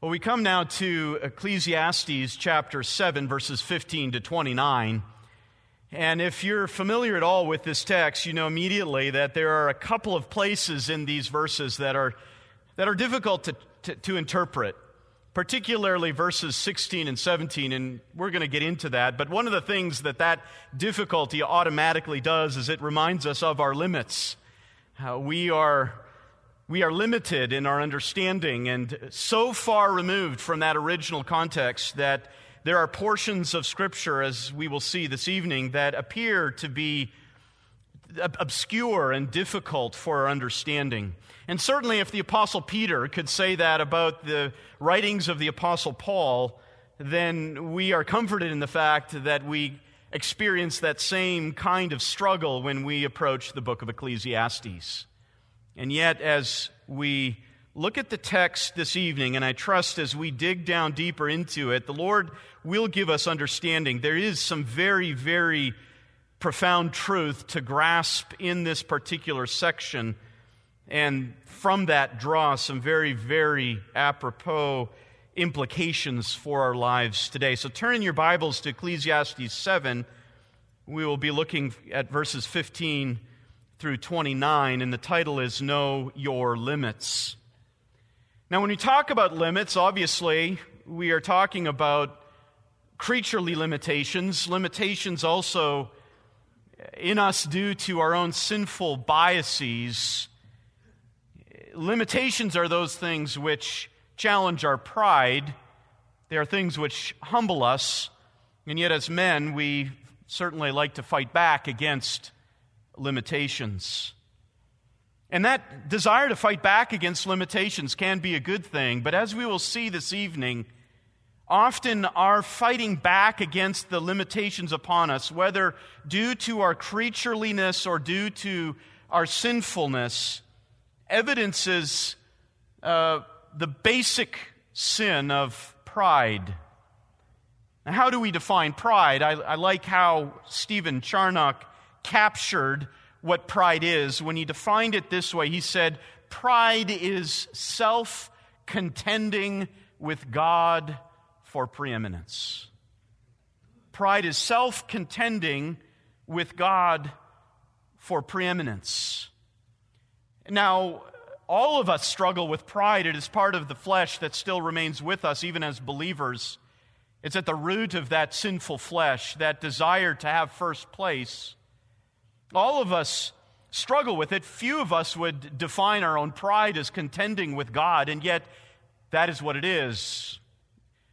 Well, we come now to Ecclesiastes chapter 7, verses 15 to 29. And if you're familiar at all with this text, you know immediately that there are a couple of places in these verses that are, that are difficult to, to, to interpret, particularly verses 16 and 17. And we're going to get into that. But one of the things that that difficulty automatically does is it reminds us of our limits. Uh, we are we are limited in our understanding and so far removed from that original context that there are portions of Scripture, as we will see this evening, that appear to be obscure and difficult for our understanding. And certainly, if the Apostle Peter could say that about the writings of the Apostle Paul, then we are comforted in the fact that we experience that same kind of struggle when we approach the book of Ecclesiastes. And yet, as we look at the text this evening, and I trust as we dig down deeper into it, the Lord will give us understanding. There is some very, very profound truth to grasp in this particular section, and from that draw some very, very apropos implications for our lives today. So turn in your Bibles to Ecclesiastes 7. We will be looking at verses 15 through 29, and the title is Know Your Limits. Now, when we talk about limits, obviously, we are talking about creaturely limitations, limitations also in us due to our own sinful biases. Limitations are those things which challenge our pride, they are things which humble us, and yet, as men, we certainly like to fight back against limitations. And that desire to fight back against limitations can be a good thing, but as we will see this evening, often our fighting back against the limitations upon us, whether due to our creatureliness or due to our sinfulness, evidences uh, the basic sin of pride. Now, how do we define pride? I, I like how Stephen Charnock captured what pride is when he defined it this way. He said, Pride is self contending with God for preeminence. Pride is self contending with God for preeminence. Now, all of us struggle with pride. It is part of the flesh that still remains with us, even as believers. It's at the root of that sinful flesh, that desire to have first place. All of us struggle with it. Few of us would define our own pride as contending with God, and yet that is what it is.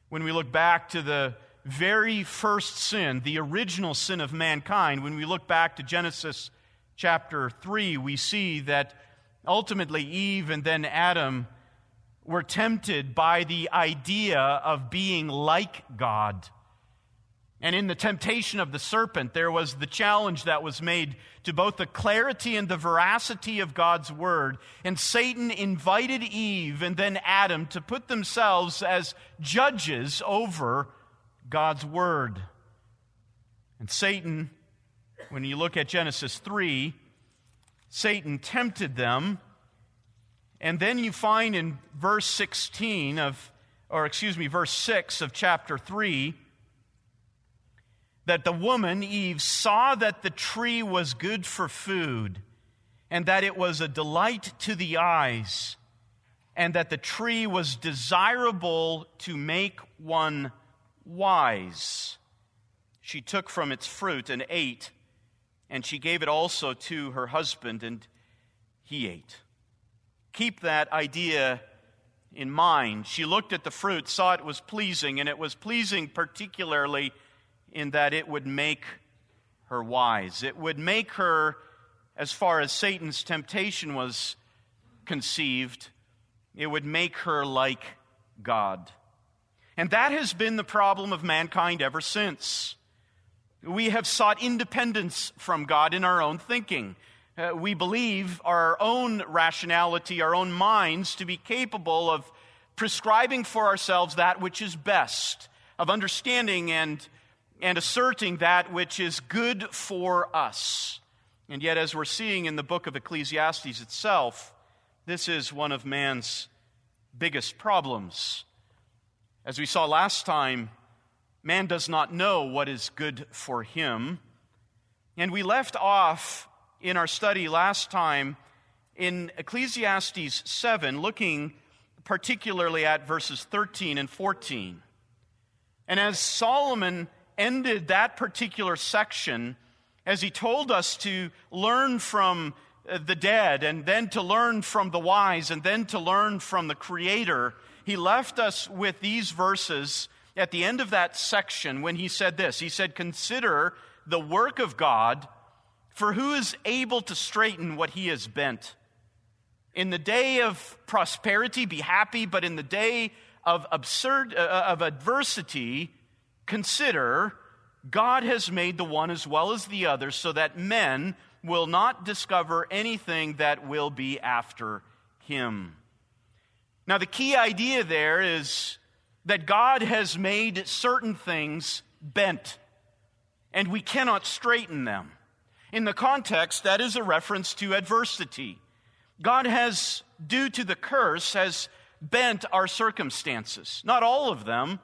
When we look back to the very first sin, the original sin of mankind, when we look back to Genesis chapter 3, we see that ultimately Eve and then Adam were tempted by the idea of being like God. And in the temptation of the serpent, there was the challenge that was made to both the clarity and the veracity of God's word. And Satan invited Eve and then Adam to put themselves as judges over God's word. And Satan, when you look at Genesis 3, Satan tempted them. And then you find in verse 16 of, or excuse me, verse 6 of chapter 3, that the woman, Eve, saw that the tree was good for food, and that it was a delight to the eyes, and that the tree was desirable to make one wise. She took from its fruit and ate, and she gave it also to her husband, and he ate. Keep that idea in mind. She looked at the fruit, saw it was pleasing, and it was pleasing particularly in that it would make her wise. It would make her, as far as Satan's temptation was conceived, it would make her like God. And that has been the problem of mankind ever since. We have sought independence from God in our own thinking. Uh, we believe our own rationality, our own minds, to be capable of prescribing for ourselves that which is best, of understanding and and asserting that which is good for us. And yet, as we're seeing in the book of Ecclesiastes itself, this is one of man's biggest problems. As we saw last time, man does not know what is good for him. And we left off in our study last time in Ecclesiastes 7, looking particularly at verses 13 and 14. And as Solomon ended that particular section, as he told us to learn from uh, the dead and then to learn from the wise and then to learn from the Creator, he left us with these verses at the end of that section when he said this. He said, Consider the work of God, for who is able to straighten what he has bent? In the day of prosperity, be happy, but in the day of absurd uh, of adversity, consider God has made the one as well as the other so that men will not discover anything that will be after him. Now, the key idea there is that God has made certain things bent, and we cannot straighten them. In the context, that is a reference to adversity. God has, due to the curse, has bent our circumstances. Not all of them,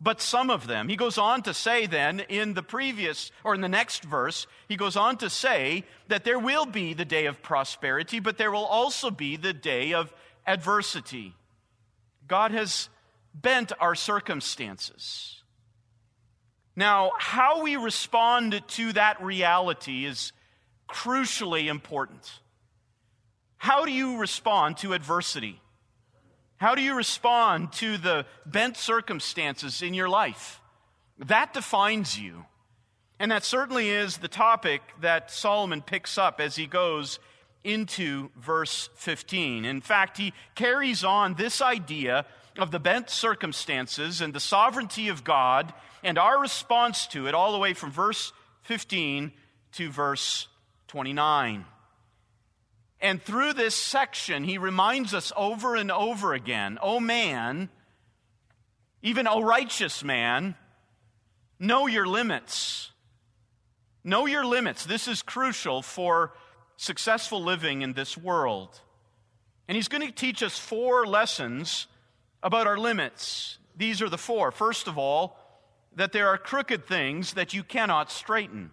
but some of them. He goes on to say then in the previous, or in the next verse, he goes on to say that there will be the day of prosperity, but there will also be the day of adversity. God has bent our circumstances. Now, how we respond to that reality is crucially important. How do you respond to adversity? How do you respond to the bent circumstances in your life? That defines you. And that certainly is the topic that Solomon picks up as he goes into verse 15. In fact, he carries on this idea of the bent circumstances and the sovereignty of God and our response to it all the way from verse 15 to verse 29. And through this section, he reminds us over and over again, oh man, even oh righteous man, know your limits. Know your limits. This is crucial for successful living in this world. And he's going to teach us four lessons about our limits. These are the four. First of all, that there are crooked things that you cannot straighten.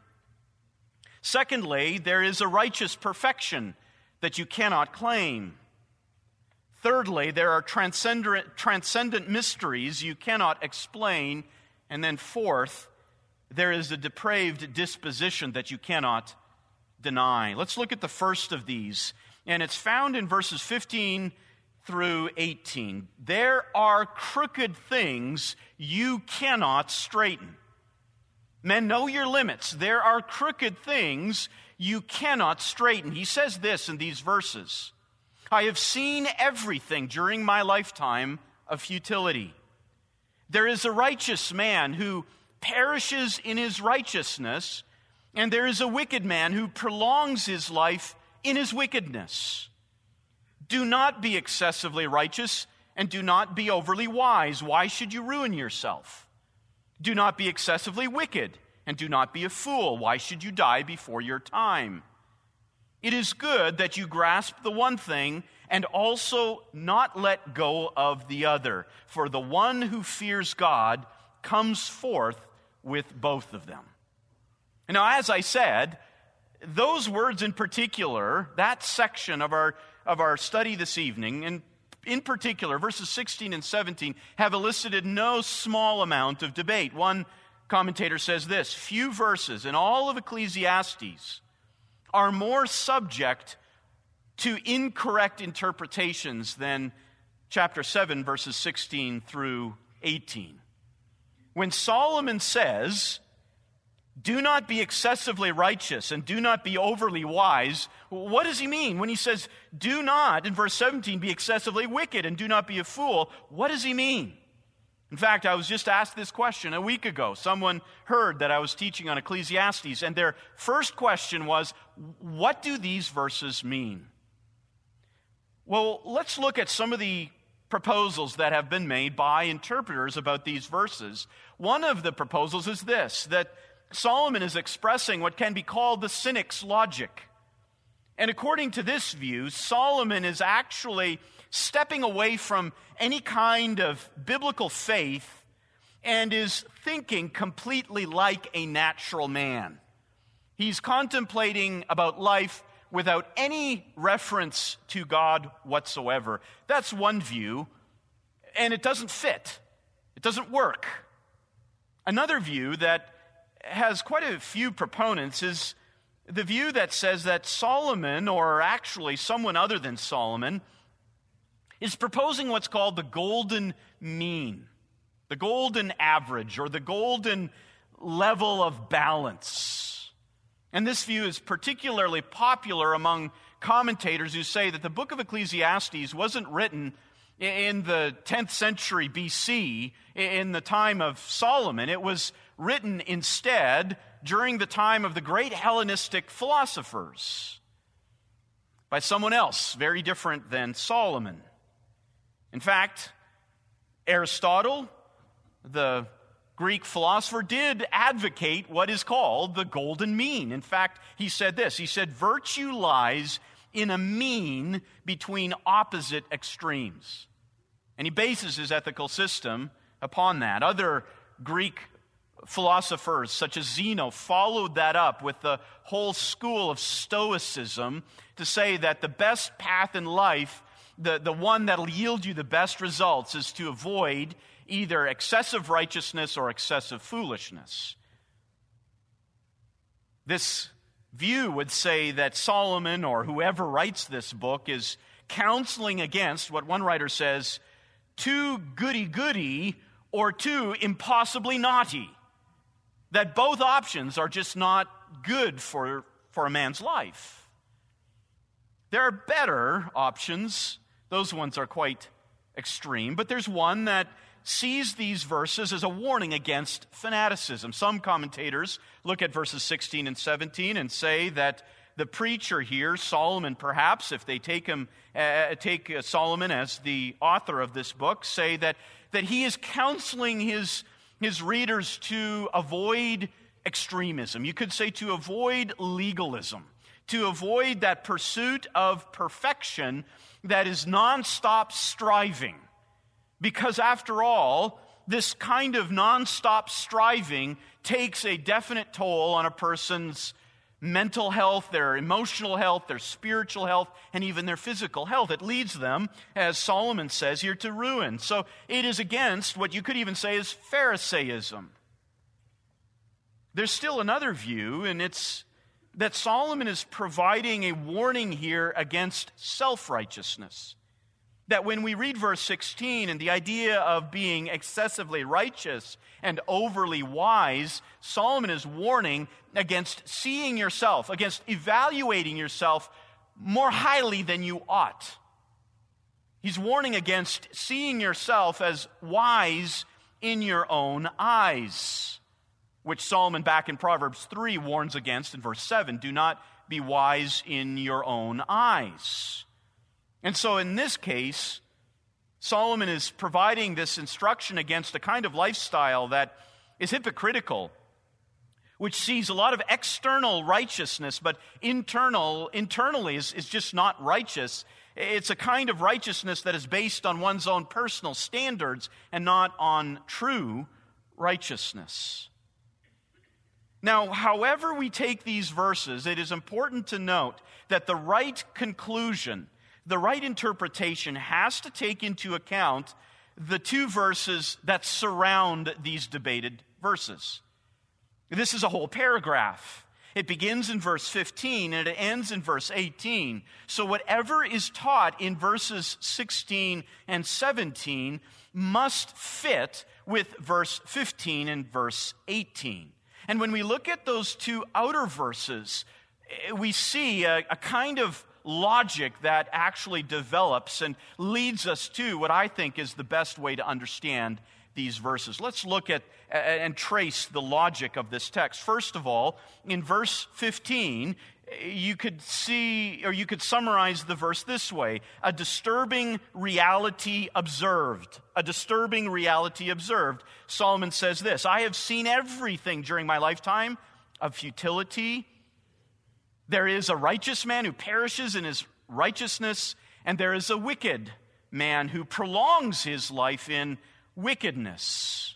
Secondly, there is a righteous perfection that you cannot claim. Thirdly, there are transcendent, transcendent mysteries you cannot explain. And then, fourth, there is a depraved disposition that you cannot deny. Let's look at the first of these, and it's found in verses 15 through 18. There are crooked things you cannot straighten. Men, know your limits. There are crooked things you cannot straighten. He says this in these verses I have seen everything during my lifetime of futility. There is a righteous man who perishes in his righteousness, and there is a wicked man who prolongs his life in his wickedness. Do not be excessively righteous, and do not be overly wise. Why should you ruin yourself? Do not be excessively wicked and do not be a fool. Why should you die before your time? It is good that you grasp the one thing and also not let go of the other. For the one who fears God comes forth with both of them. Now, as I said, those words in particular, that section of our, of our study this evening, and in particular, verses 16 and 17, have elicited no small amount of debate. One commentator says this few verses in all of Ecclesiastes are more subject to incorrect interpretations than chapter 7, verses 16 through 18. When Solomon says, do not be excessively righteous and do not be overly wise. What does he mean when he says, do not, in verse 17, be excessively wicked and do not be a fool? What does he mean? In fact, I was just asked this question a week ago. Someone heard that I was teaching on Ecclesiastes, and their first question was, What do these verses mean? Well, let's look at some of the proposals that have been made by interpreters about these verses. One of the proposals is this that Solomon is expressing what can be called the cynic's logic. And according to this view, Solomon is actually stepping away from any kind of biblical faith and is thinking completely like a natural man. He's contemplating about life without any reference to God whatsoever. That's one view, and it doesn't fit, it doesn't work. Another view that has quite a few proponents is the view that says that Solomon, or actually someone other than Solomon, is proposing what's called the golden mean, the golden average, or the golden level of balance. And this view is particularly popular among commentators who say that the book of Ecclesiastes wasn't written in the 10th century BC, in the time of Solomon. It was written instead during the time of the great Hellenistic philosophers by someone else, very different than Solomon. In fact, Aristotle, the Greek philosopher, did advocate what is called the golden mean. In fact, he said this he said, Virtue lies in a mean between opposite extremes. And he bases his ethical system upon that. Other Greek philosophers, such as Zeno, followed that up with the whole school of Stoicism to say that the best path in life, the, the one that'll yield you the best results, is to avoid either excessive righteousness or excessive foolishness. This view would say that Solomon or whoever writes this book is counseling against what one writer says too goody goody or too impossibly naughty. That both options are just not good for, for a man's life. There are better options, those ones are quite extreme, but there's one that sees these verses as a warning against fanaticism. Some commentators look at verses 16 and 17 and say that the preacher here, Solomon perhaps, if they take him, uh, take uh, Solomon as the author of this book, say that, that he is counseling his, his readers to avoid extremism. You could say to avoid legalism, to avoid that pursuit of perfection that is nonstop striving because after all, this kind of nonstop striving takes a definite toll on a person's mental health, their emotional health, their spiritual health, and even their physical health. It leads them, as Solomon says here, to ruin. So it is against what you could even say is Pharisaism. There's still another view, and it's that Solomon is providing a warning here against self righteousness that when we read verse 16 and the idea of being excessively righteous and overly wise, Solomon is warning against seeing yourself, against evaluating yourself more highly than you ought. He's warning against seeing yourself as wise in your own eyes, which Solomon back in Proverbs 3 warns against in verse 7 do not be wise in your own eyes. And so in this case, Solomon is providing this instruction against a kind of lifestyle that is hypocritical, which sees a lot of external righteousness, but internal, internally is, is just not righteous. It's a kind of righteousness that is based on one's own personal standards and not on true righteousness. Now, however we take these verses, it is important to note that the right conclusion the right interpretation has to take into account the two verses that surround these debated verses. This is a whole paragraph. It begins in verse 15 and it ends in verse 18. So, whatever is taught in verses 16 and 17 must fit with verse 15 and verse 18. And when we look at those two outer verses, eh, we see a, a kind of logic that actually develops and leads us to what I think is the best way to understand these verses. Let's look at and trace the logic of this text. First of all, in verse 15, you could see, or you could summarize the verse this way a disturbing reality observed. A disturbing reality observed. Solomon says this I have seen everything during my lifetime of futility there is a righteous man who perishes in his righteousness, and there is a wicked man who prolongs his life in wickedness.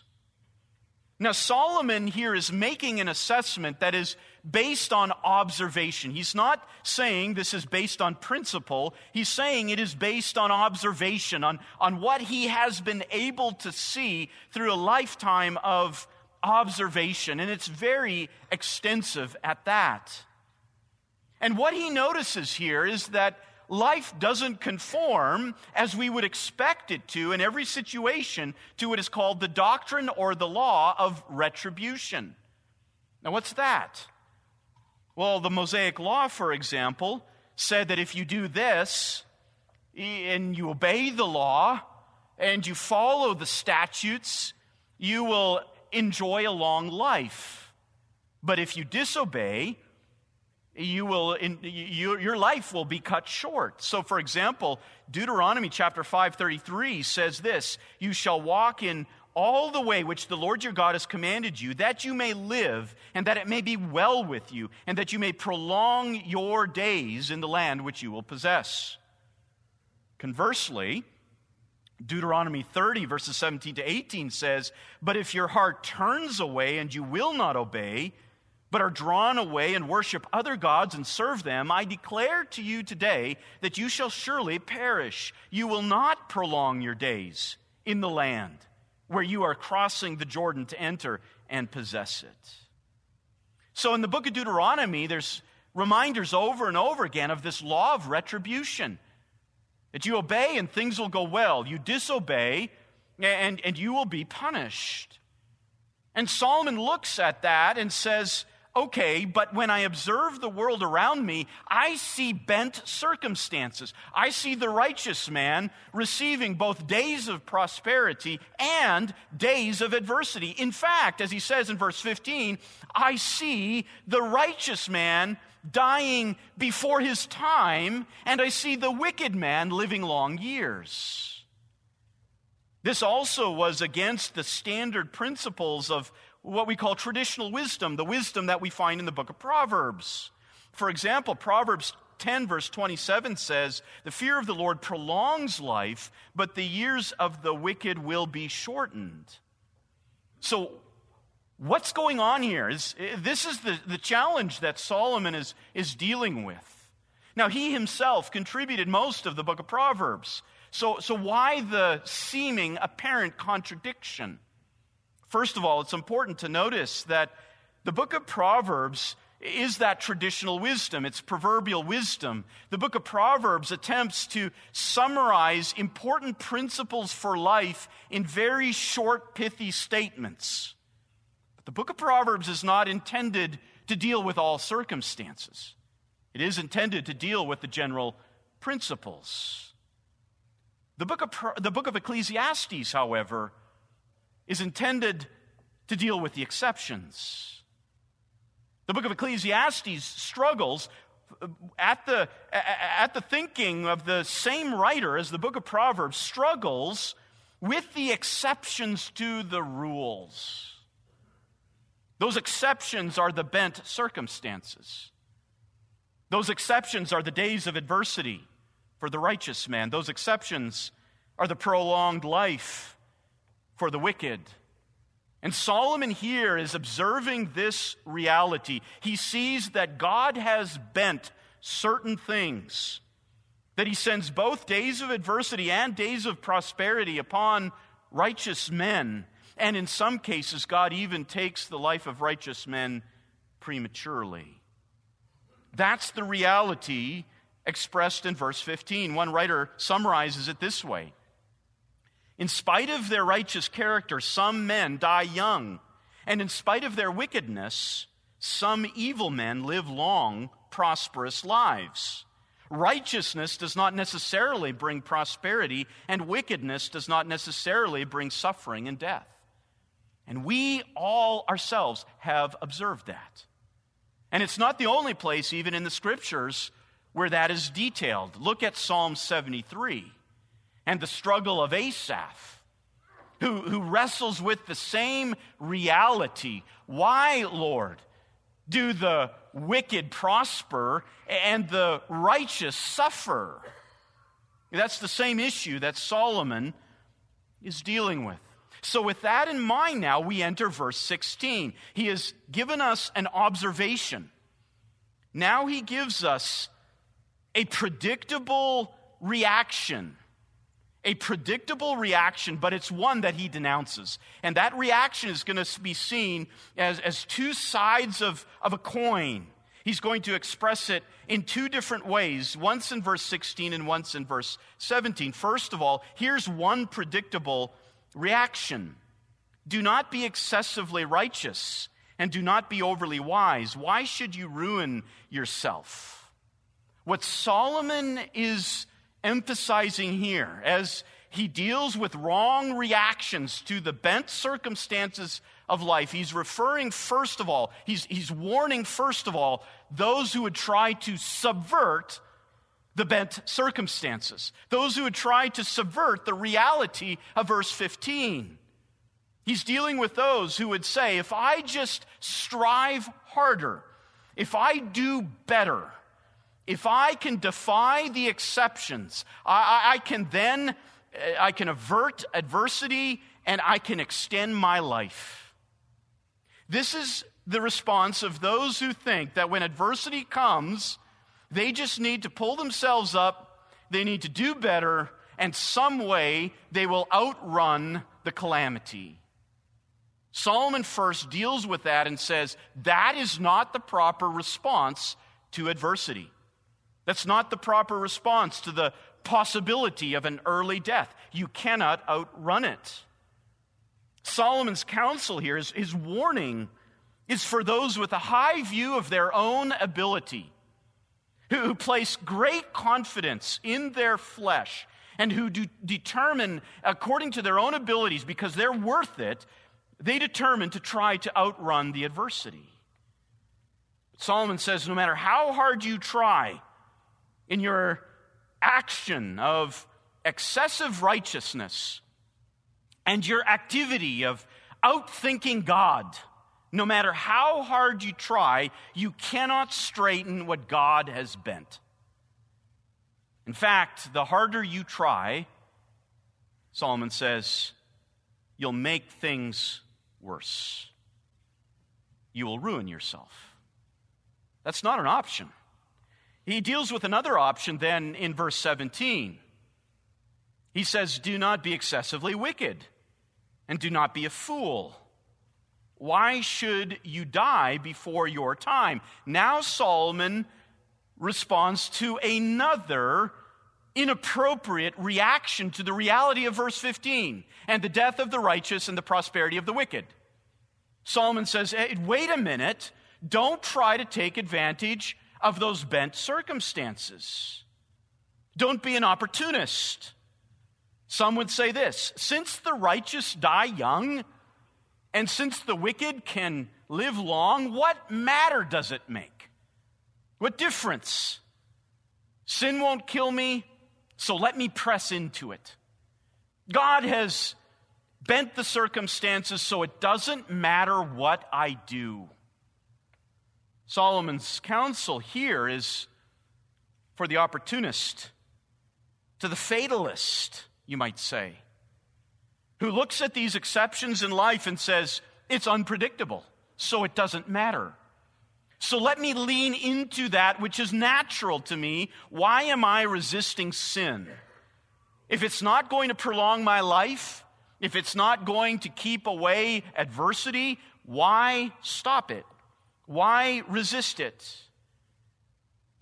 Now, Solomon here is making an assessment that is based on observation. He's not saying this is based on principle. He's saying it is based on observation, on, on what he has been able to see through a lifetime of observation. And it's very extensive at that. And what he notices here is that life doesn't conform as we would expect it to in every situation to what is called the doctrine or the law of retribution. Now, what's that? Well, the Mosaic Law, for example, said that if you do this and you obey the law and you follow the statutes, you will enjoy a long life. But if you disobey, you will in, you, your life will be cut short so for example deuteronomy chapter 533 says this you shall walk in all the way which the lord your god has commanded you that you may live and that it may be well with you and that you may prolong your days in the land which you will possess conversely Deuteronomy 30, verses 17 to 18 says, But if your heart turns away and you will not obey, but are drawn away and worship other gods and serve them, I declare to you today that you shall surely perish. You will not prolong your days in the land where you are crossing the Jordan to enter and possess it. So in the book of Deuteronomy, there's reminders over and over again of this law of retribution. That you obey and things will go well. You disobey and, and you will be punished. And Solomon looks at that and says, okay, but when I observe the world around me, I see bent circumstances. I see the righteous man receiving both days of prosperity and days of adversity. In fact, as he says in verse 15, I see the righteous man dying before his time, and I see the wicked man living long years. This also was against the standard principles of what we call traditional wisdom, the wisdom that we find in the book of Proverbs. For example, Proverbs 10, verse 27 says, The fear of the Lord prolongs life, but the years of the wicked will be shortened. So, what's going on here? Is, this is the, the challenge that Solomon is, is dealing with. Now, he himself contributed most of the book of Proverbs. So, so why the seeming apparent contradiction? First of all, it's important to notice that the book of Proverbs is that traditional wisdom. It's proverbial wisdom. The book of Proverbs attempts to summarize important principles for life in very short, pithy statements. But the book of Proverbs is not intended to deal with all circumstances, it is intended to deal with the general principles. The book of, the book of Ecclesiastes, however, is intended to deal with the exceptions. The book of Ecclesiastes struggles uh, at the, at the thinking of the same writer as the book of Proverbs, struggles with the exceptions to the rules. Those exceptions are the bent circumstances. Those exceptions are the days of adversity for the righteous man. Those exceptions are the prolonged life for the wicked. And Solomon here is observing this reality. He sees that God has bent certain things, that he sends both days of adversity and days of prosperity upon righteous men. And in some cases, God even takes the life of righteous men prematurely. That's the reality expressed in verse 15. One writer summarizes it this way in spite of their righteous character, some men die young. And in spite of their wickedness, some evil men live long, prosperous lives. Righteousness does not necessarily bring prosperity, and wickedness does not necessarily bring suffering and death. And we all ourselves have observed that. And it's not the only place, even in the scriptures, where that is detailed. Look at Psalm 73 and the struggle of Asaph, who, who wrestles with the same reality. Why, Lord, do the wicked prosper and the righteous suffer? That's the same issue that Solomon is dealing with. So, with that in mind, now we enter verse 16. He has given us an observation. Now he gives us a predictable reaction. A predictable reaction, but it's one that he denounces. And that reaction is going to be seen as, as two sides of, of a coin. He's going to express it in two different ways, once in verse 16 and once in verse 17. First of all, here's one predictable reaction Do not be excessively righteous, and do not be overly wise. Why should you ruin yourself? What Solomon is emphasizing here as he deals with wrong reactions to the bent circumstances of life. He's referring, first of all, he's, he's warning, first of all, those who would try to subvert the bent circumstances, those who would try to subvert the reality of verse 15. He's dealing with those who would say, if I just strive harder, if I do better, if I can defy the exceptions, I, I, I can then uh, I can avert adversity and I can extend my life. This is the response of those who think that when adversity comes, they just need to pull themselves up, they need to do better, and some way they will outrun the calamity. Solomon first deals with that and says that is not the proper response to adversity. That's not the proper response to the possibility of an early death. You cannot outrun it. Solomon's counsel here, is, his warning, is for those with a high view of their own ability, who place great confidence in their flesh, and who do determine, according to their own abilities, because they're worth it, they determine to try to outrun the adversity. Solomon says no matter how hard you try, in your action of excessive righteousness and your activity of outthinking God, no matter how hard you try, you cannot straighten what God has bent. In fact, the harder you try, Solomon says, you'll make things worse. You will ruin yourself. That's not an option. He deals with another option then in verse 17. He says, Do not be excessively wicked, and do not be a fool. Why should you die before your time? Now, Solomon responds to another inappropriate reaction to the reality of verse 15 and the death of the righteous and the prosperity of the wicked. Solomon says, hey, Wait a minute, don't try to take advantage of those bent circumstances. Don't be an opportunist. Some would say this since the righteous die young, and since the wicked can live long, what matter does it make? What difference? Sin won't kill me, so let me press into it. God has bent the circumstances so it doesn't matter what I do. Solomon's counsel here is for the opportunist, to the fatalist, you might say, who looks at these exceptions in life and says, it's unpredictable, so it doesn't matter. So let me lean into that which is natural to me. Why am I resisting sin? If it's not going to prolong my life, if it's not going to keep away adversity, why stop it? Why resist it?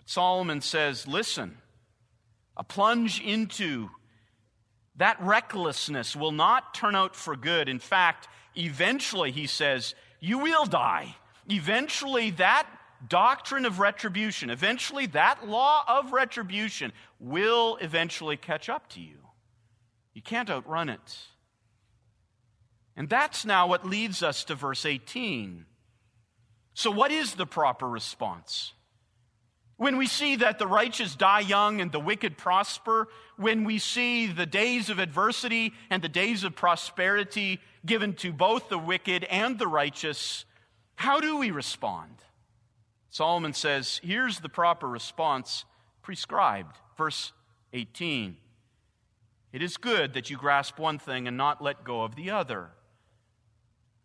Solomon says, listen, a plunge into that recklessness will not turn out for good. In fact, eventually, he says, you will die. Eventually, that doctrine of retribution, eventually, that law of retribution will eventually catch up to you. You can't outrun it. And that's now what leads us to verse 18. So, what is the proper response? When we see that the righteous die young and the wicked prosper, when we see the days of adversity and the days of prosperity given to both the wicked and the righteous, how do we respond? Solomon says, here's the proper response prescribed. Verse 18 It is good that you grasp one thing and not let go of the other.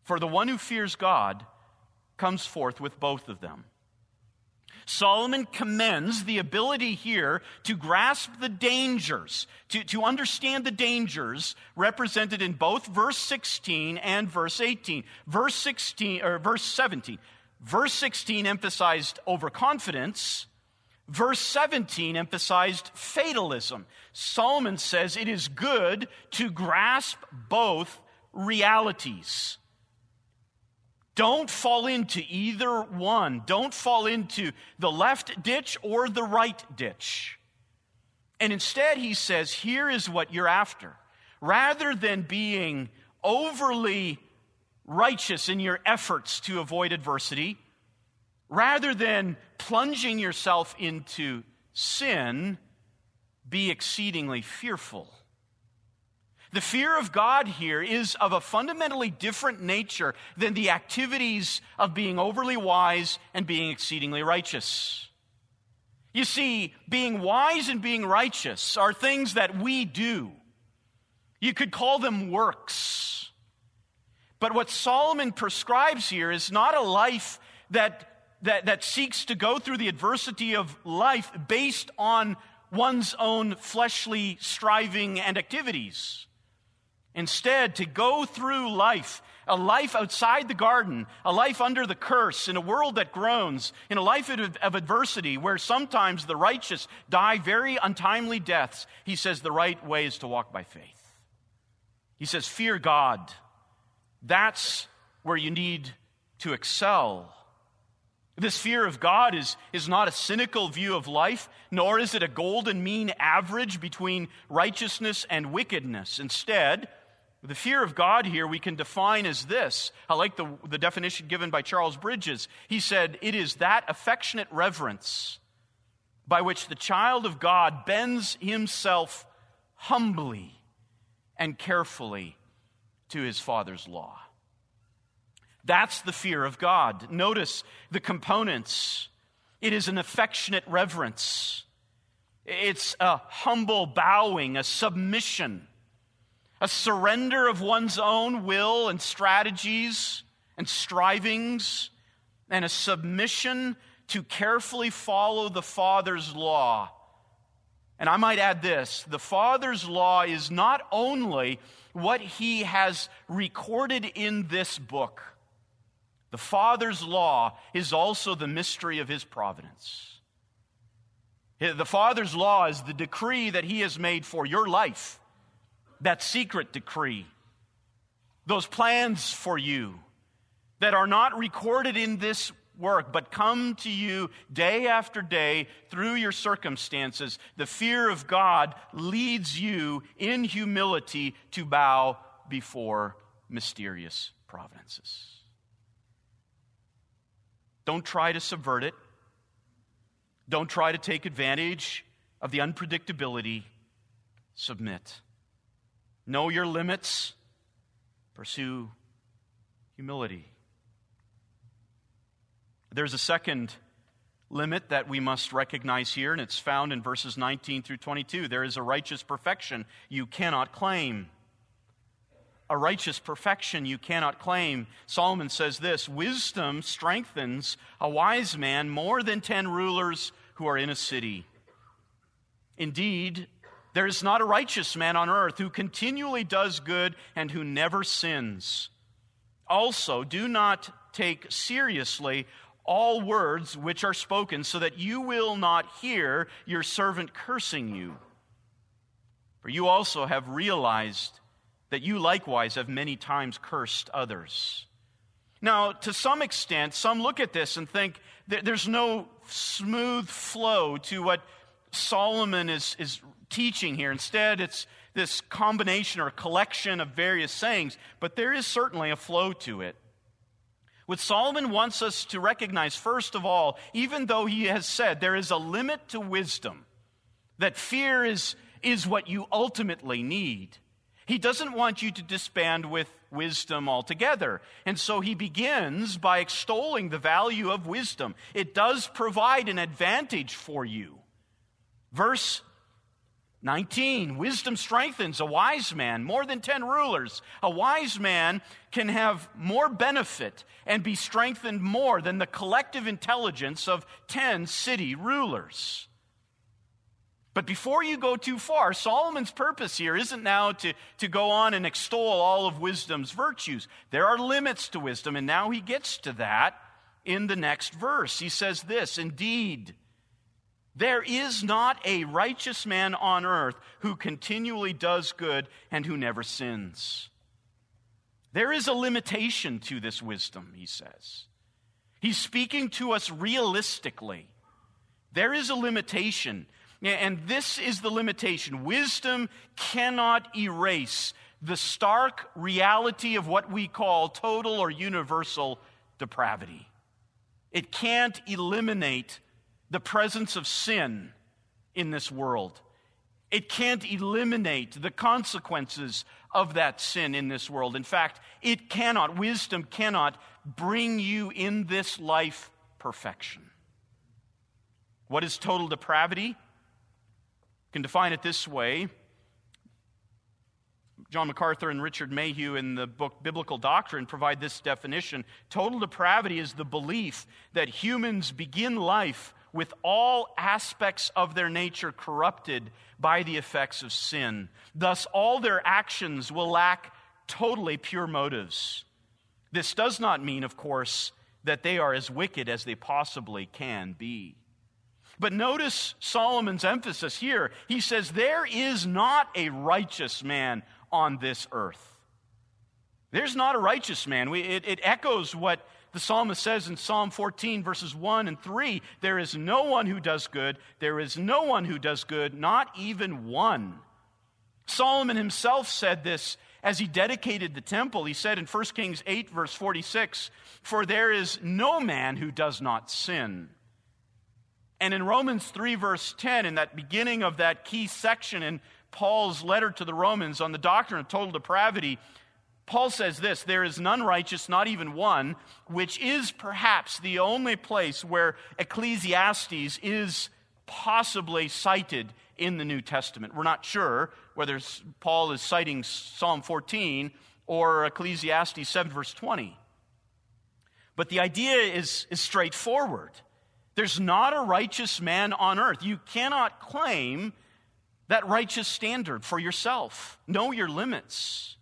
For the one who fears God comes forth with both of them. Solomon commends the ability here to grasp the dangers, to, to understand the dangers represented in both verse 16 and verse 18. Verse 16 or verse 17. Verse 16 emphasized overconfidence. Verse 17 emphasized fatalism. Solomon says it is good to grasp both realities. Don't fall into either one. Don't fall into the left ditch or the right ditch. And instead, he says, here is what you're after. Rather than being overly righteous in your efforts to avoid adversity, rather than plunging yourself into sin, be exceedingly fearful. The fear of God here is of a fundamentally different nature than the activities of being overly wise and being exceedingly righteous. You see, being wise and being righteous are things that we do. You could call them works. But what Solomon prescribes here is not a life that, that, that seeks to go through the adversity of life based on one's own fleshly striving and activities. Instead, to go through life, a life outside the garden, a life under the curse, in a world that groans, in a life of, adversity where sometimes the righteous die very untimely deaths, he says the right way is to walk by faith. He says, Fear God. That's where you need to excel. This fear of God is, is not a cynical view of life, nor is it a golden mean average between righteousness and wickedness. Instead, the fear of God here we can define as this. I like the, the definition given by Charles Bridges. He said, It is that affectionate reverence by which the child of God bends himself humbly and carefully to his Father's law. That's the fear of God. Notice the components. It is an affectionate reverence. It's a humble bowing, a submission a surrender of one's own will and strategies and strivings, and a submission to carefully follow the Father's law. And I might add this the Father's law is not only what He has recorded in this book, the Father's law is also the mystery of His providence. The Father's law is the decree that He has made for your life that secret decree, those plans for you that are not recorded in this work, but come to you day after day through your circumstances. The fear of God leads you in humility to bow before mysterious providences. Don't try to subvert it. Don't try to take advantage of the unpredictability. Submit. Know your limits. Pursue humility. There's a second limit that we must recognize here, and it's found in verses 19 through 22. There is a righteous perfection you cannot claim. A righteous perfection you cannot claim. Solomon says this Wisdom strengthens a wise man more than ten rulers who are in a city. Indeed, there is not a righteous man on earth who continually does good and who never sins. Also, do not take seriously all words which are spoken, so that you will not hear your servant cursing you. For you also have realized that you likewise have many times cursed others. Now, to some extent, some look at this and think there's no smooth flow to what Solomon is, is teaching here. Instead, it's this combination or collection of various sayings, but there is certainly a flow to it. What Solomon wants us to recognize, first of all, even though he has said there is a limit to wisdom, that fear is, is what you ultimately need, he doesn't want you to disband with wisdom altogether. And so he begins by extolling the value of wisdom. It does provide an advantage for you. Verse 19, wisdom strengthens a wise man, more than 10 rulers. A wise man can have more benefit and be strengthened more than the collective intelligence of 10 city rulers. But before you go too far, Solomon's purpose here isn't now to, to go on and extol all of wisdom's virtues. There are limits to wisdom, and now he gets to that in the next verse. He says this Indeed, there is not a righteous man on earth who continually does good and who never sins. There is a limitation to this wisdom, he says. He's speaking to us realistically. There is a limitation, and this is the limitation. Wisdom cannot erase the stark reality of what we call total or universal depravity. It can't eliminate the presence of sin in this world. It can't eliminate the consequences of that sin in this world. In fact, it cannot, wisdom cannot bring you in this life perfection. What is total depravity? You can define it this way. John MacArthur and Richard Mayhue in the book Biblical Doctrine provide this definition. Total depravity is the belief that humans begin life with all aspects of their nature corrupted by the effects of sin. Thus, all their actions will lack totally pure motives. This does not mean, of course, that they are as wicked as they possibly can be. But notice Solomon's emphasis here. He says, There is not a righteous man on this earth. There's not a righteous man. We, it, it echoes what the psalmist says in Psalm 14, verses 1 and 3 there is no one who does good, there is no one who does good, not even one. Solomon himself said this as he dedicated the temple. He said in 1 Kings 8, verse 46, For there is no man who does not sin. And in Romans 3, verse 10, in that beginning of that key section in Paul's letter to the Romans on the doctrine of total depravity, Paul says this there is none righteous, not even one, which is perhaps the only place where Ecclesiastes is possibly cited in the New Testament. We're not sure whether Paul is citing Psalm 14 or Ecclesiastes 7, verse 20. But the idea is, is straightforward. There's not a righteous man on earth. You cannot claim that righteous standard for yourself. Know your limits.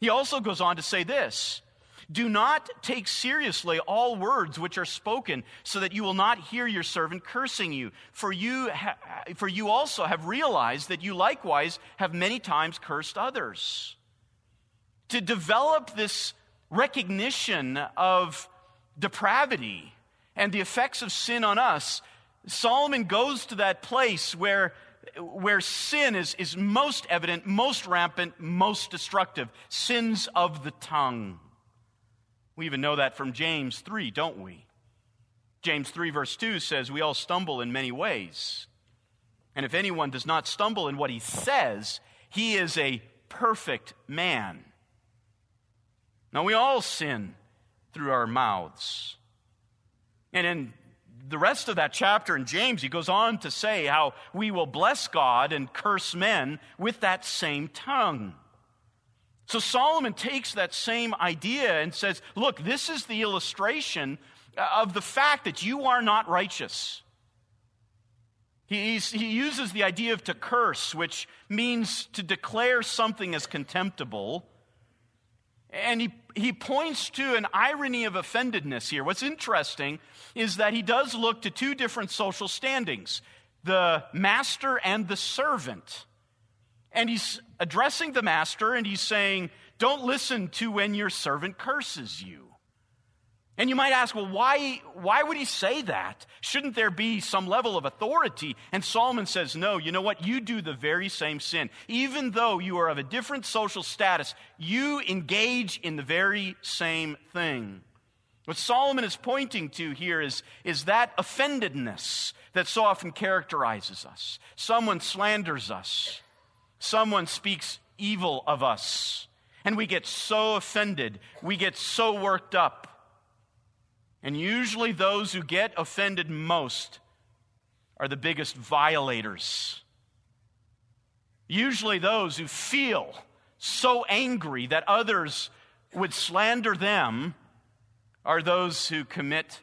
He also goes on to say this Do not take seriously all words which are spoken, so that you will not hear your servant cursing you. For you, ha- for you also have realized that you likewise have many times cursed others. To develop this recognition of depravity and the effects of sin on us, Solomon goes to that place where where sin is, is most evident, most rampant, most destructive sins of the tongue. We even know that from James 3, don't we? James 3, verse 2 says, We all stumble in many ways. And if anyone does not stumble in what he says, he is a perfect man. Now, we all sin through our mouths. And in the rest of that chapter in James, he goes on to say how we will bless God and curse men with that same tongue. So Solomon takes that same idea and says, Look, this is the illustration of the fact that you are not righteous. He's, he uses the idea of to curse, which means to declare something as contemptible and he, he points to an irony of offendedness here. What's interesting is that he does look to two different social standings the master and the servant. And he's addressing the master and he's saying, Don't listen to when your servant curses you. And you might ask, well, why, why would he say that? Shouldn't there be some level of authority? And Solomon says, no, you know what? You do the very same sin. Even though you are of a different social status, you engage in the very same thing. What Solomon is pointing to here is, is that offendedness that so often characterizes us. Someone slanders us, someone speaks evil of us, and we get so offended, we get so worked up and usually, those who get offended most are the biggest violators. Usually, those who feel so angry that others would slander them are those who commit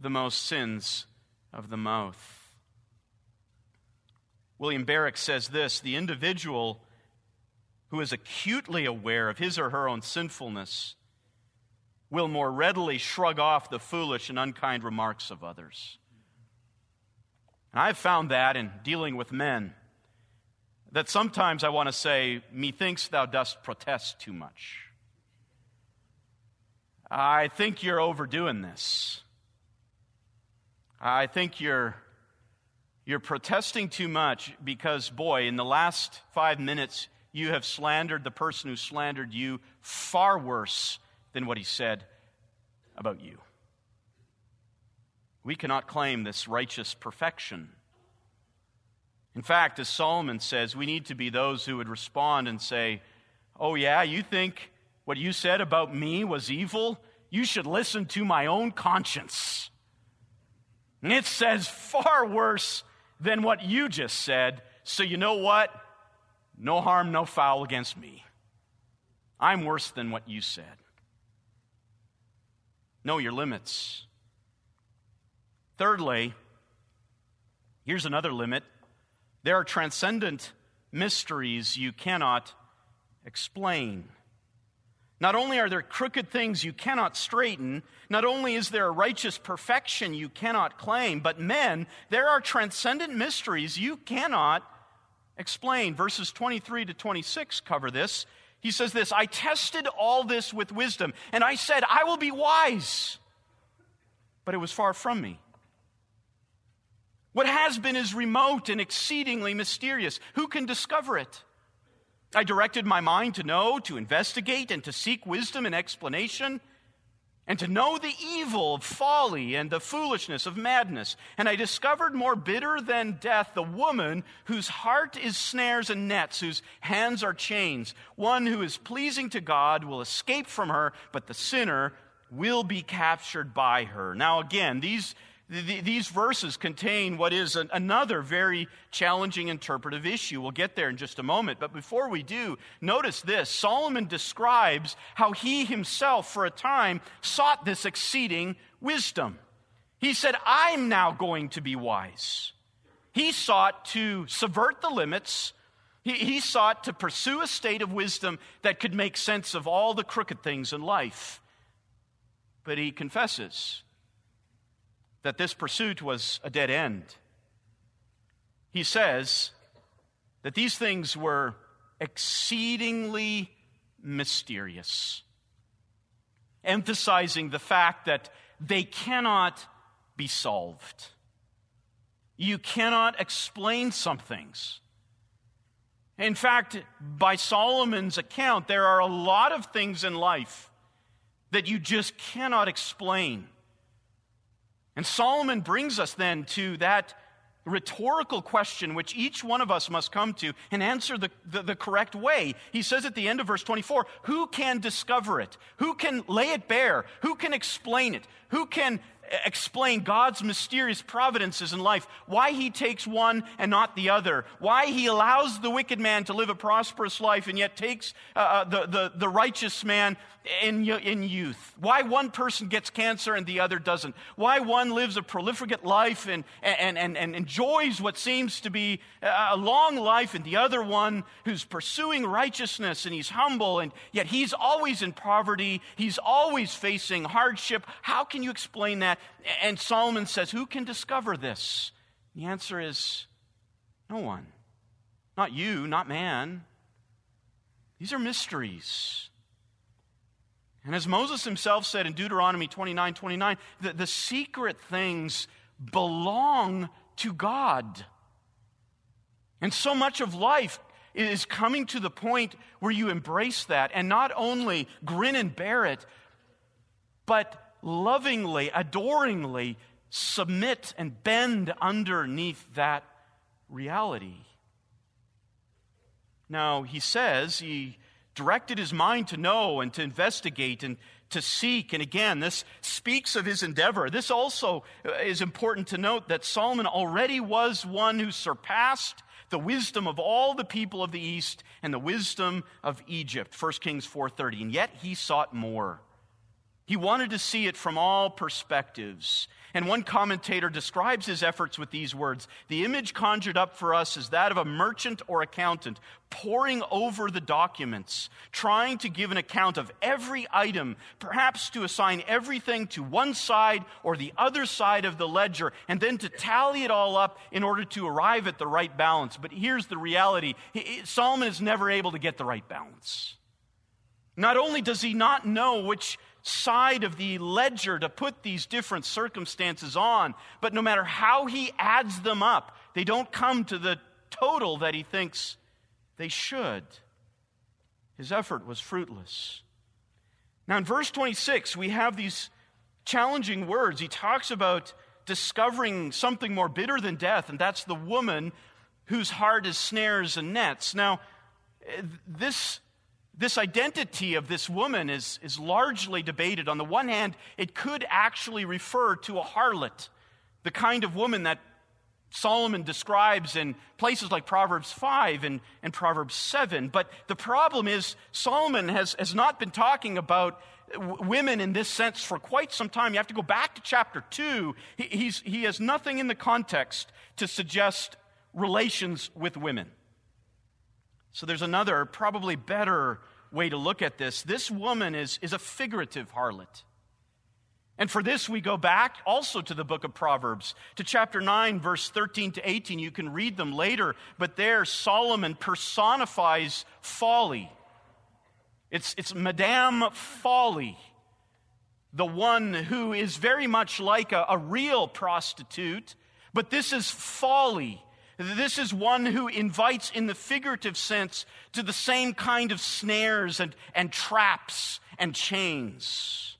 the most sins of the mouth. William Barrick says this the individual who is acutely aware of his or her own sinfulness will more readily shrug off the foolish and unkind remarks of others. And I've found that in dealing with men, that sometimes I want to say, Methinks thou dost protest too much. I think you're overdoing this. I think you're, you're protesting too much because, boy, in the last five minutes, you have slandered the person who slandered you far worse than what he said about you. We cannot claim this righteous perfection. In fact, as Solomon says, we need to be those who would respond and say, Oh, yeah, you think what you said about me was evil? You should listen to my own conscience. And it says far worse than what you just said. So, you know what? No harm, no foul against me. I'm worse than what you said. Know your limits. Thirdly, here's another limit there are transcendent mysteries you cannot explain. Not only are there crooked things you cannot straighten, not only is there a righteous perfection you cannot claim, but men, there are transcendent mysteries you cannot explain. Verses 23 to 26 cover this. He says this I tested all this with wisdom, and I said, I will be wise. But it was far from me. What has been is remote and exceedingly mysterious. Who can discover it? I directed my mind to know, to investigate, and to seek wisdom and explanation and to know the evil of folly and the foolishness of madness. And I discovered more bitter than death the woman whose heart is snares and nets, whose hands are chains. One who is pleasing to God will escape from her, but the sinner will be captured by her. Now, again, these these verses contain what is another very challenging interpretive issue. We'll get there in just a moment. But before we do, notice this Solomon describes how he himself, for a time, sought this exceeding wisdom. He said, I'm now going to be wise. He sought to subvert the limits. He, he sought to pursue a state of wisdom that could make sense of all the crooked things in life. But he confesses that this pursuit was a dead end. He says that these things were exceedingly mysterious, emphasizing the fact that they cannot be solved. You cannot explain some things. In fact, by Solomon's account, there are a lot of things in life that you just cannot explain. And Solomon brings us then to that rhetorical question which each one of us must come to and answer the, the, the, correct way. He says at the end of verse 24, Who can discover it? Who can lay it bare? Who can explain it? Who can explain God's mysterious providences in life, why he takes one and not the other, why he allows the wicked man to live a prosperous life and yet takes uh, uh, the, the, the righteous man in, in youth, why one person gets cancer and the other doesn't, why one lives a prolific life and, and, and, and enjoys what seems to be a long life and the other one who's pursuing righteousness and he's humble and yet he's always in poverty, he's always facing hardship. How can you explain that? And Solomon says, Who can discover this? The answer is no one. Not you, not man. These are mysteries. And as Moses himself said in Deuteronomy 29 29, the, the secret things belong to God. And so much of life is coming to the point where you embrace that and not only grin and bear it, but lovingly, adoringly submit and bend underneath that reality. Now, he says he directed his mind to know and to investigate and to seek. And again, this speaks of his endeavor. This also uh, is important to note that Solomon already was one who surpassed the wisdom of all the people of the east and the wisdom of Egypt. 1 Kings 4:30. And yet he sought more. He wanted to see it from all perspectives. And one commentator describes his efforts with these words The image conjured up for us is that of a merchant or accountant poring over the documents, trying to give an account of every item, perhaps to assign everything to one side or the other side of the ledger, and then to tally it all up in order to arrive at the right balance. But here's the reality Solomon is never able to get the right balance. Not only does he not know which side of the ledger to put these different circumstances on. But no matter how he adds them up, they don't come to the total that he thinks they should. His effort was fruitless. Now, in verse 26, we have these challenging words. He talks about discovering something more bitter than death, and that's the woman whose heart is snares and nets. Now, this this identity of this woman is, is largely debated. On the one hand, it could actually refer to a harlot, the kind of woman that Solomon describes in places like Proverbs 5 and, and Proverbs 7. But the problem is, Solomon has, has not been talking about women in this sense for quite some time. You have to go back to chapter 2. He, he has nothing in the context to suggest relations with women. So there's another, probably better way to look at this. This woman is, is a figurative harlot. And for this, we go back also to the book of Proverbs, to chapter 9, verse 13 to 18. You can read them later, but there Solomon personifies folly. It's, it's Madame Folly, the one who is very much like a, a real prostitute, but this is folly. This is one who invites, in the figurative sense, to the same kind of snares and, and traps and chains.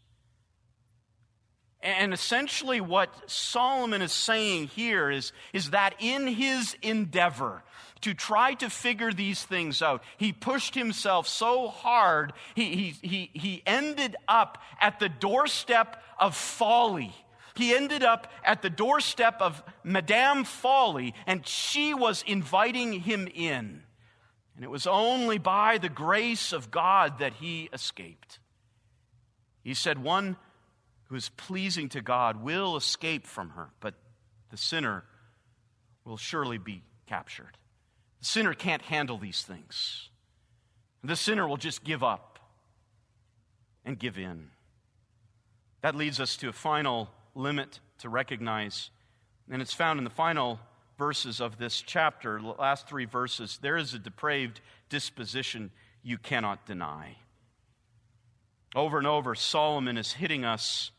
And essentially, what Solomon is saying here is, is that in his endeavor to try to figure these things out, he pushed himself so hard, he, he, he, he ended up at the doorstep of folly he ended up at the doorstep of Madame Folly, and she was inviting him in. And it was only by the grace of God that he escaped. He said, One who is pleasing to God will escape from her, but the sinner will surely be captured. The sinner can't handle these things. The sinner will just give up and give in. That leads us to a final limit to recognize. And it's found in the final verses of this chapter, the last three verses. There is a depraved disposition you cannot deny. Over and over, Solomon is hitting us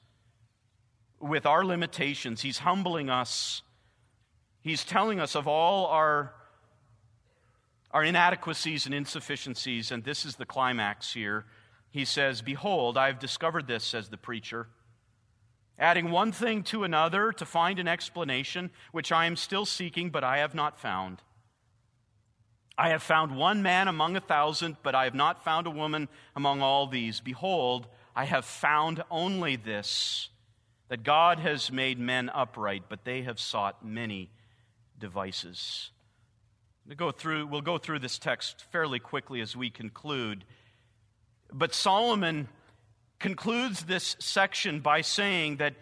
with our limitations. He's humbling us. He's telling us of all our, our inadequacies and insufficiencies. And this is the climax here. He says, Behold, I have discovered this, says the preacher adding one thing to another to find an explanation, which I am still seeking, but I have not found. I have found one man among a thousand, but I have not found a woman among all these. Behold, I have found only this that God has made men upright, but they have sought many devices. We'll go through, we'll go through this text fairly quickly as we conclude. But Solomon concludes this section by saying that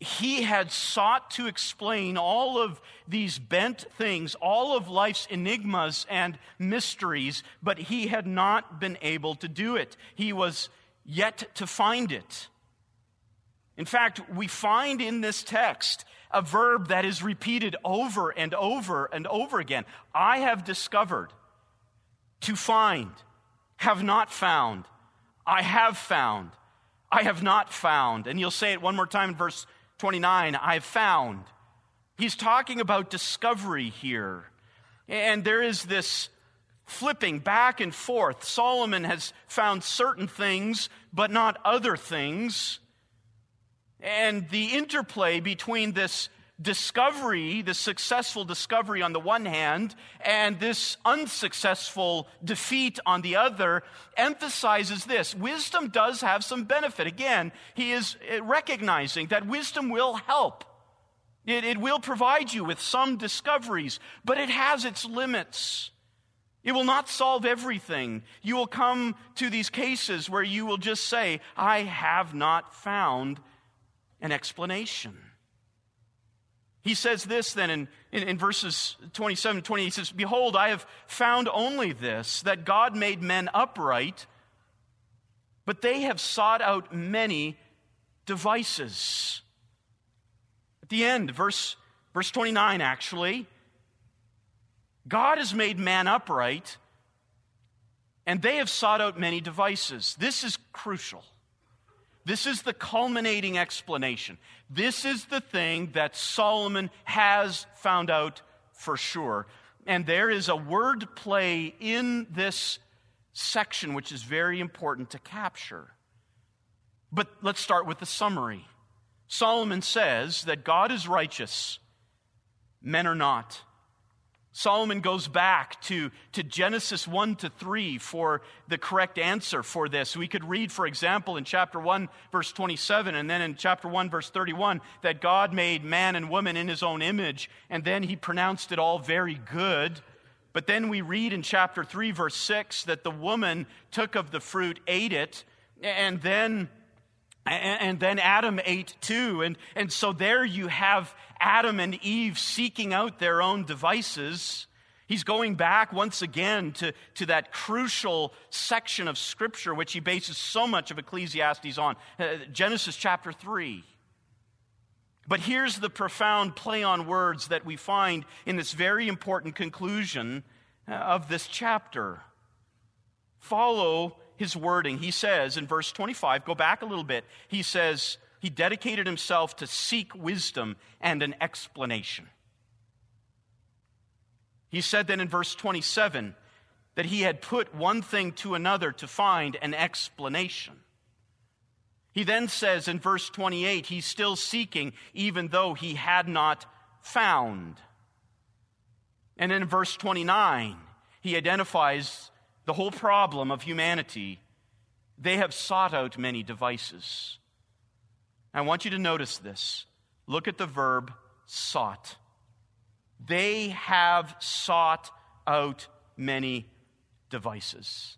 he had sought to explain all of these bent things, all of life's enigmas and mysteries, but he had not been able to do it. He was yet to find it. In fact, we find in this text a verb that is repeated over and over and over again. I have discovered, to find, have not found, I have found, I have not found. And you'll say it one more time in verse 29 I have found. He's talking about discovery here. And there is this flipping back and forth. Solomon has found certain things, but not other things. And the interplay between this discovery, the successful discovery on the one hand, and this unsuccessful defeat on the other, emphasizes this. Wisdom does have some benefit. Again, he is recognizing that wisdom will help. It, it will provide you with some discoveries, but it has its limits. It will not solve everything. You will come to these cases where you will just say, I have not found an explanation. He says this then in, in, in, verses 27 28. He says, Behold, I have found only this, that God made men upright, but they have sought out many devices. At the end, verse, verse 29, actually, God has made man upright, and they have sought out many devices. This is crucial. This is the culminating explanation. This is the thing that Solomon has found out for sure. And there is a word play in this section which is very important to capture. But let's start with the summary. Solomon says that God is righteous, men are not. Solomon goes back to, to Genesis 1 to 3 for the correct answer for this. We could read, for example, in chapter 1, verse 27, and then in chapter 1, verse 31, that God made man and woman in his own image, and then he pronounced it all very good. But then we read in chapter 3, verse 6, that the woman took of the fruit, ate it, and then and, then Adam ate too. And, and so there you have Adam and Eve seeking out their own devices. He's going back once again to, to that crucial section of Scripture which he bases so much of Ecclesiastes on uh, Genesis chapter 3. But here's the profound play on words that we find in this very important conclusion uh, of this chapter. Follow his wording. He says in verse 25, go back a little bit, he says, he dedicated himself to seek wisdom and an explanation. He said then in verse 27 that he had put one thing to another to find an explanation. He then says in verse 28 he's still seeking even though he had not found. And in verse 29, he identifies the whole problem of humanity, they have sought out many devices. I want you to notice this. Look at the verb sought. They have sought out many devices.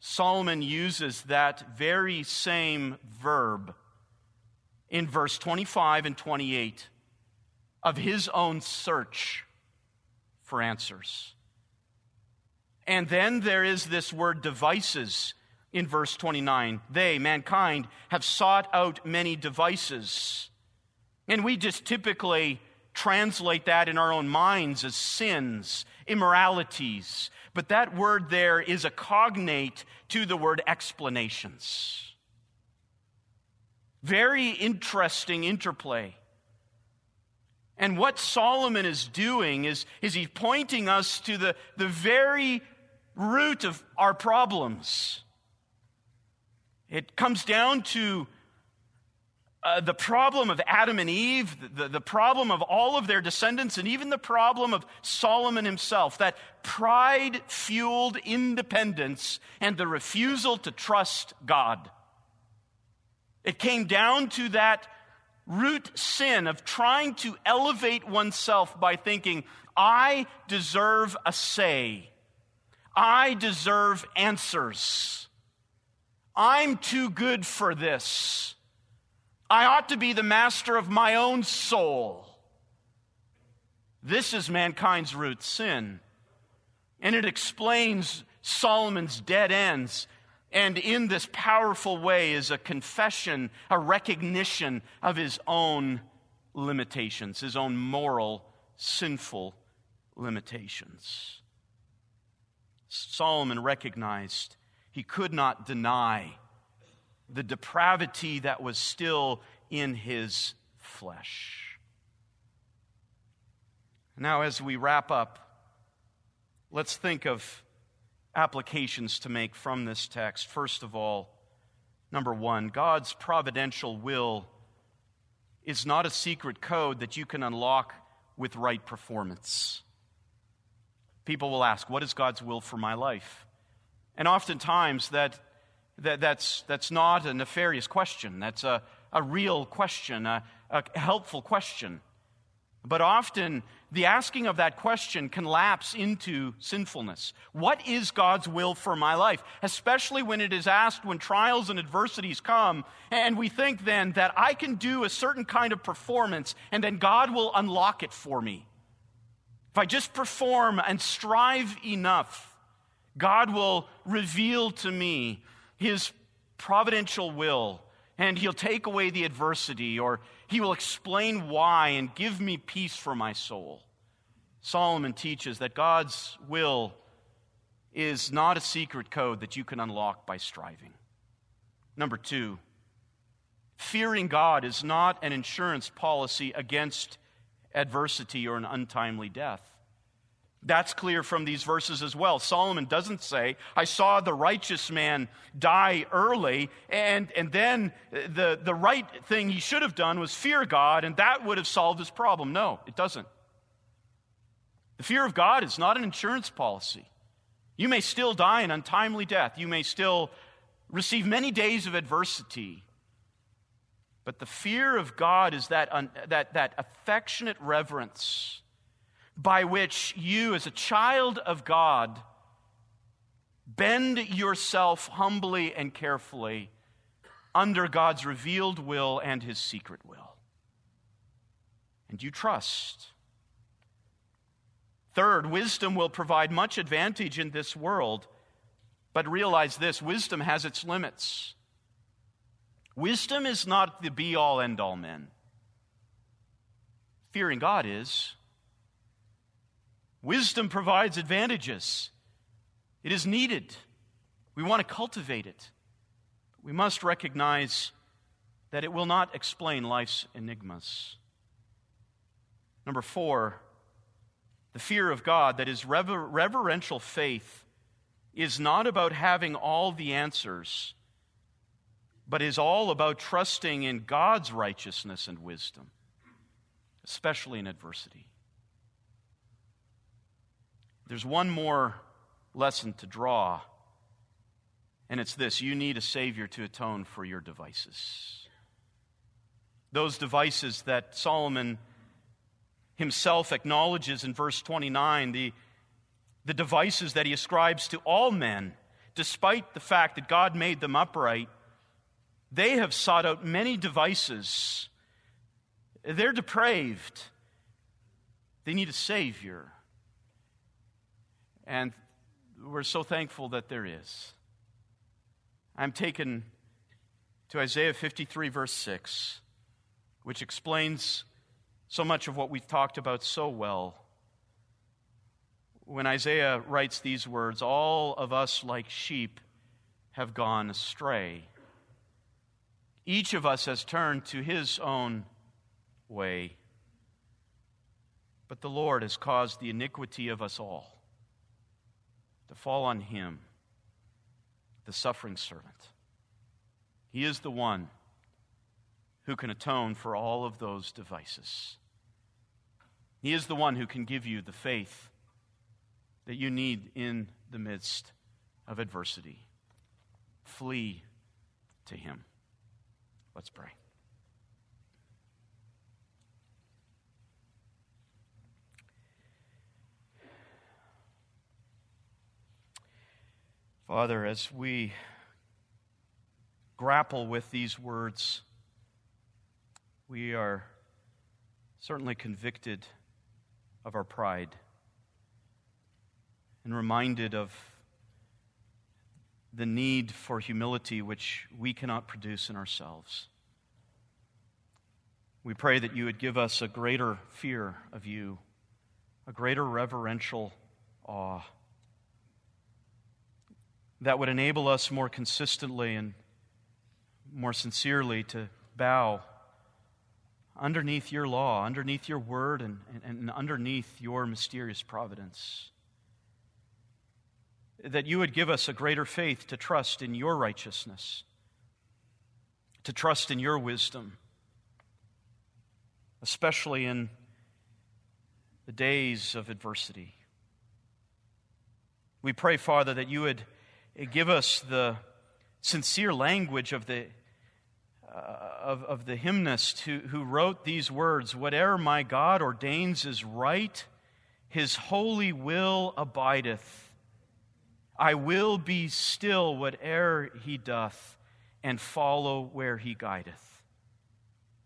Solomon uses that very same verb in verse 25 and 28 of his own search for answers. And then there is this word devices in verse 29. They, mankind, have sought out many devices. And we just typically translate that in our own minds as sins, immoralities. But that word there is a cognate to the word explanations. Very interesting interplay. And what Solomon is doing is, is he's pointing us to the, the very root of our problems. It comes down to uh, the problem of Adam and Eve, the, the problem of all of their descendants, and even the problem of Solomon himself that pride fueled independence and the refusal to trust God. It came down to that root sin of trying to elevate oneself by thinking, I deserve a say. I deserve answers. I'm too good for this. I ought to be the master of my own soul. This is mankind's root sin. And it explains Solomon's dead ends. And in this powerful way is a confession, a recognition of his own limitations, his own moral, sinful limitations. Solomon recognized he could not deny the depravity that was still in his flesh. Now, as we wrap up, let's think of applications to make from this text. First of all, number one, God's providential will is not a secret code that you can unlock with right performance. People will ask, What is God's will for my life? And oftentimes that, that, that's, that's not a nefarious question. That's a, a real question, a, a helpful question. But often, the asking of that question can lapse into sinfulness. What is God's will for my life? Especially when it is asked when trials and adversities come, and we think then that I can do a certain kind of performance and then God will unlock it for me. If I just perform and strive enough, God will reveal to me his providential will and he'll take away the adversity or he will explain why and give me peace for my soul. Solomon teaches that God's will is not a secret code that you can unlock by striving. Number two, fearing God is not an insurance policy against adversity or an untimely death. That's clear from these verses as well. Solomon doesn't say, I saw the righteous man die early, and, and then the, the right thing he should have done was fear God, and that would have solved his problem. No, it doesn't. The fear of God is not an insurance policy. You may still die an untimely death, you may still receive many days of adversity. But the fear of God is that, that, that affectionate reverence by which you, as a child of God, bend yourself humbly and carefully under God's revealed will and his secret will. And you trust. Third, wisdom will provide much advantage in this world, but realize this wisdom has its limits. Wisdom is not the be all end all, men. Fearing God is. Wisdom provides advantages, it is needed. We want to cultivate it. We must recognize that it will not explain life's enigmas. Number four, the fear of God, that is, rever- reverential faith, is not about having all the answers, but is all about trusting in God's righteousness and wisdom, especially in adversity. There's one more lesson to draw, and it's this you need a Savior to atone for your devices. Those devices that Solomon himself acknowledges in verse 29, the, the devices that he ascribes to all men, despite the fact that God made them upright, they have sought out many devices. They're depraved. They need a Savior. And we're so thankful that there is. I'm taken to Isaiah 53, verse 6, which explains so much of what we've talked about so well. When Isaiah writes these words, all of us like sheep have gone astray. Each of us has turned to his own way. But the Lord has caused the iniquity of us all to fall on him, the suffering servant. He is the one who can atone for all of those devices. He is the one who can give you the faith that you need in the midst of adversity. Flee to him. Let's pray. Father, as we grapple with these words, we are certainly convicted of our pride and reminded of the need for humility which we cannot produce in ourselves. We pray that you would give us a greater fear of you, a greater reverential awe that would enable us more consistently and more sincerely to bow underneath your law, underneath your word, and, and, and, underneath your mysterious providence. That you would give us a greater faith to trust in your righteousness, to trust in your wisdom, especially in the days of adversity. We pray, Father, that you would give us the sincere language of the, uh, of, of the hymnist who, who wrote these words Whatever my God ordains is right, his holy will abideth. I will be still whate'er he doth, and follow where he guideth.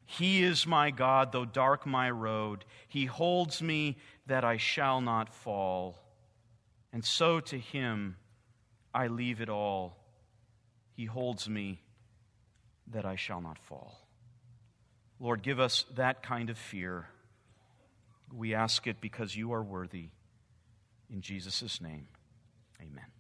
He is my God, though dark my road. He holds me that I shall not fall. And so to him I leave it all. He holds me that I shall not fall. Lord, give us that kind of fear. We ask it because you are worthy. In Jesus' name, amen.